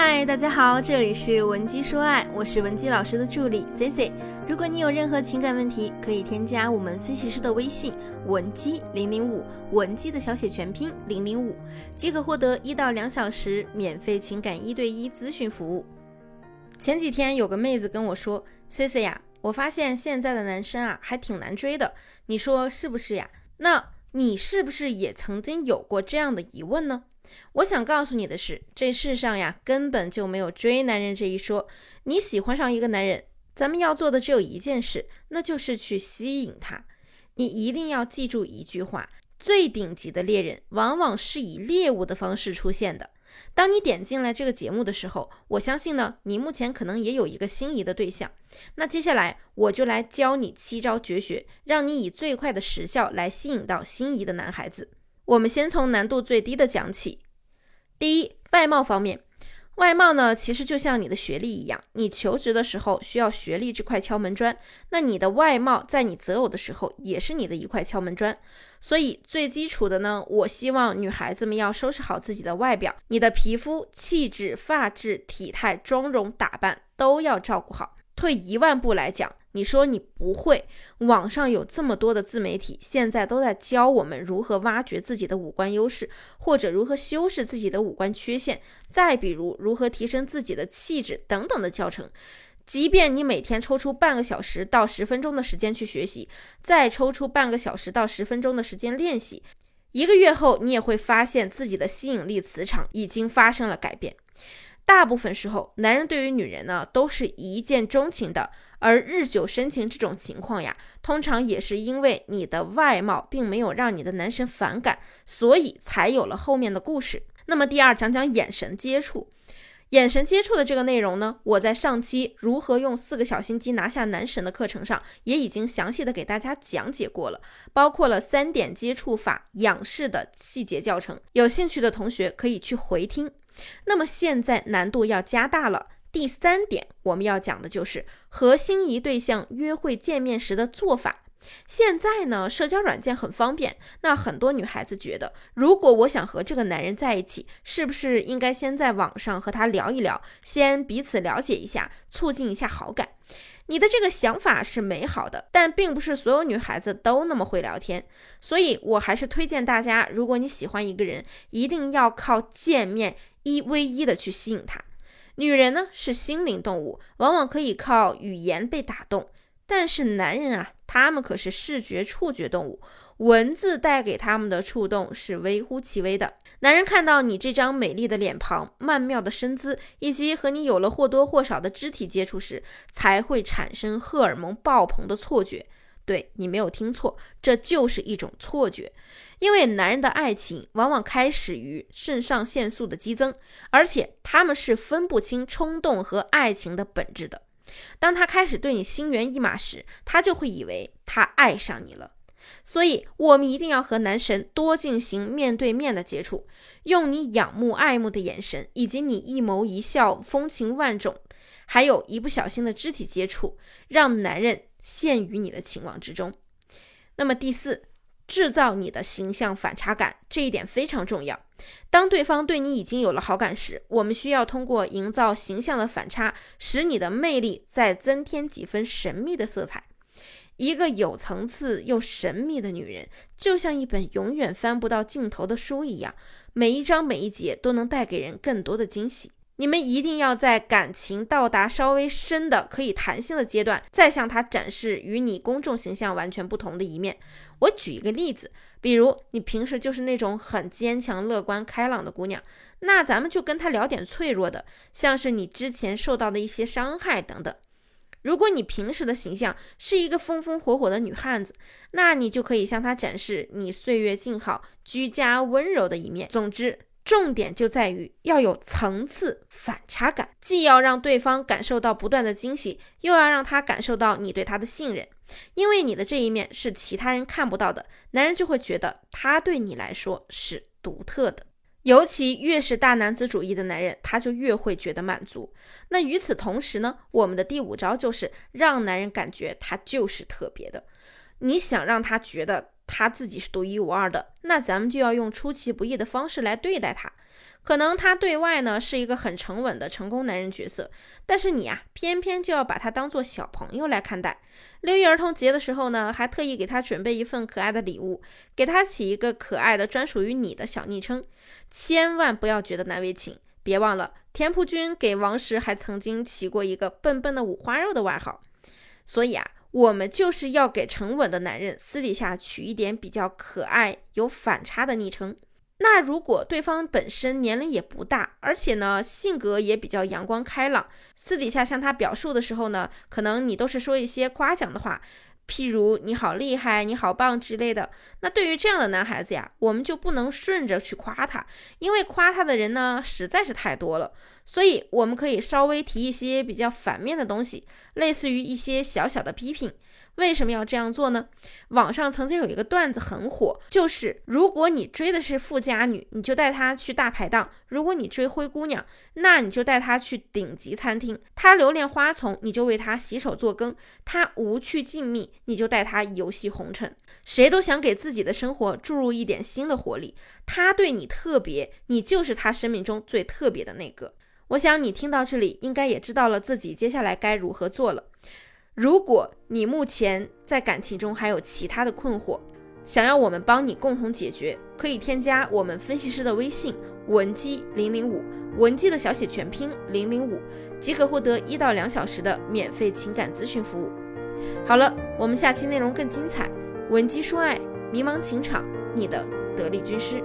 嗨，大家好，这里是文姬说爱，我是文姬老师的助理 C C。如果你有任何情感问题，可以添加我们分析师的微信文姬零零五，文姬的小写全拼零零五，即可获得一到两小时免费情感一对一咨询服务。前几天有个妹子跟我说，C C 呀，我发现现在的男生啊还挺难追的，你说是不是呀？那你是不是也曾经有过这样的疑问呢？我想告诉你的是，这世上呀根本就没有追男人这一说。你喜欢上一个男人，咱们要做的只有一件事，那就是去吸引他。你一定要记住一句话：最顶级的猎人往往是以猎物的方式出现的。当你点进来这个节目的时候，我相信呢，你目前可能也有一个心仪的对象。那接下来我就来教你七招绝学，让你以最快的时效来吸引到心仪的男孩子。我们先从难度最低的讲起。第一，外貌方面，外貌呢，其实就像你的学历一样，你求职的时候需要学历这块敲门砖，那你的外貌在你择偶的时候也是你的一块敲门砖。所以最基础的呢，我希望女孩子们要收拾好自己的外表，你的皮肤、气质、发质、体态、妆容、打扮都要照顾好。退一万步来讲，你说你不会，网上有这么多的自媒体，现在都在教我们如何挖掘自己的五官优势，或者如何修饰自己的五官缺陷，再比如如何提升自己的气质等等的教程。即便你每天抽出半个小时到十分钟的时间去学习，再抽出半个小时到十分钟的时间练习，一个月后，你也会发现自己的吸引力磁场已经发生了改变。大部分时候，男人对于女人呢都是一见钟情的，而日久生情这种情况呀，通常也是因为你的外貌并没有让你的男神反感，所以才有了后面的故事。那么第二，讲讲眼神接触。眼神接触的这个内容呢，我在上期如何用四个小心机拿下男神的课程上也已经详细的给大家讲解过了，包括了三点接触法仰视的细节教程，有兴趣的同学可以去回听。那么现在难度要加大了。第三点，我们要讲的就是和心仪对象约会见面时的做法。现在呢，社交软件很方便，那很多女孩子觉得，如果我想和这个男人在一起，是不是应该先在网上和他聊一聊，先彼此了解一下，促进一下好感？你的这个想法是美好的，但并不是所有女孩子都那么会聊天，所以我还是推荐大家，如果你喜欢一个人，一定要靠见面一 v 一的去吸引他。女人呢是心灵动物，往往可以靠语言被打动，但是男人啊，他们可是视觉触觉动物。文字带给他们的触动是微乎其微的。男人看到你这张美丽的脸庞、曼妙的身姿，以及和你有了或多或少的肢体接触时，才会产生荷尔蒙爆棚的错觉。对你没有听错，这就是一种错觉。因为男人的爱情往往开始于肾上腺素的激增，而且他们是分不清冲动和爱情的本质的。当他开始对你心猿意马时，他就会以为他爱上你了。所以，我们一定要和男神多进行面对面的接触，用你仰慕爱慕的眼神，以及你一眸一笑风情万种，还有一不小心的肢体接触，让男人陷于你的情网之中。那么第四，制造你的形象反差感，这一点非常重要。当对方对你已经有了好感时，我们需要通过营造形象的反差，使你的魅力再增添几分神秘的色彩。一个有层次又神秘的女人，就像一本永远翻不到尽头的书一样，每一章每一节都能带给人更多的惊喜。你们一定要在感情到达稍微深的、可以谈心的阶段，再向他展示与你公众形象完全不同的一面。我举一个例子，比如你平时就是那种很坚强、乐观、开朗的姑娘，那咱们就跟她聊点脆弱的，像是你之前受到的一些伤害等等。如果你平时的形象是一个风风火火的女汉子，那你就可以向她展示你岁月静好、居家温柔的一面。总之，重点就在于要有层次反差感，既要让对方感受到不断的惊喜，又要让他感受到你对他的信任。因为你的这一面是其他人看不到的，男人就会觉得他对你来说是独特的。尤其越是大男子主义的男人，他就越会觉得满足。那与此同时呢，我们的第五招就是让男人感觉他就是特别的。你想让他觉得他自己是独一无二的，那咱们就要用出其不意的方式来对待他。可能他对外呢是一个很沉稳的成功男人角色，但是你呀，偏偏就要把他当做小朋友来看待。六一儿童节的时候呢，还特意给他准备一份可爱的礼物，给他起一个可爱的专属于你的小昵称，千万不要觉得难为情。别忘了，田朴珺给王石还曾经起过一个笨笨的五花肉的外号。所以啊，我们就是要给沉稳的男人私底下取一点比较可爱、有反差的昵称。那如果对方本身年龄也不大，而且呢性格也比较阳光开朗，私底下向他表述的时候呢，可能你都是说一些夸奖的话，譬如你好厉害、你好棒之类的。那对于这样的男孩子呀，我们就不能顺着去夸他，因为夸他的人呢实在是太多了。所以我们可以稍微提一些比较反面的东西，类似于一些小小的批评。为什么要这样做呢？网上曾经有一个段子很火，就是如果你追的是富家女，你就带她去大排档；如果你追灰姑娘，那你就带她去顶级餐厅。她留恋花丛，你就为她洗手做羹；她无趣静谧，你就带她游戏红尘。谁都想给自己的生活注入一点新的活力。他对你特别，你就是他生命中最特别的那个。我想你听到这里，应该也知道了自己接下来该如何做了。如果你目前在感情中还有其他的困惑，想要我们帮你共同解决，可以添加我们分析师的微信文姬零零五，文姬的小写全拼零零五，即可获得一到两小时的免费情感咨询服务。好了，我们下期内容更精彩，文姬说爱，迷茫情场，你的得力军师。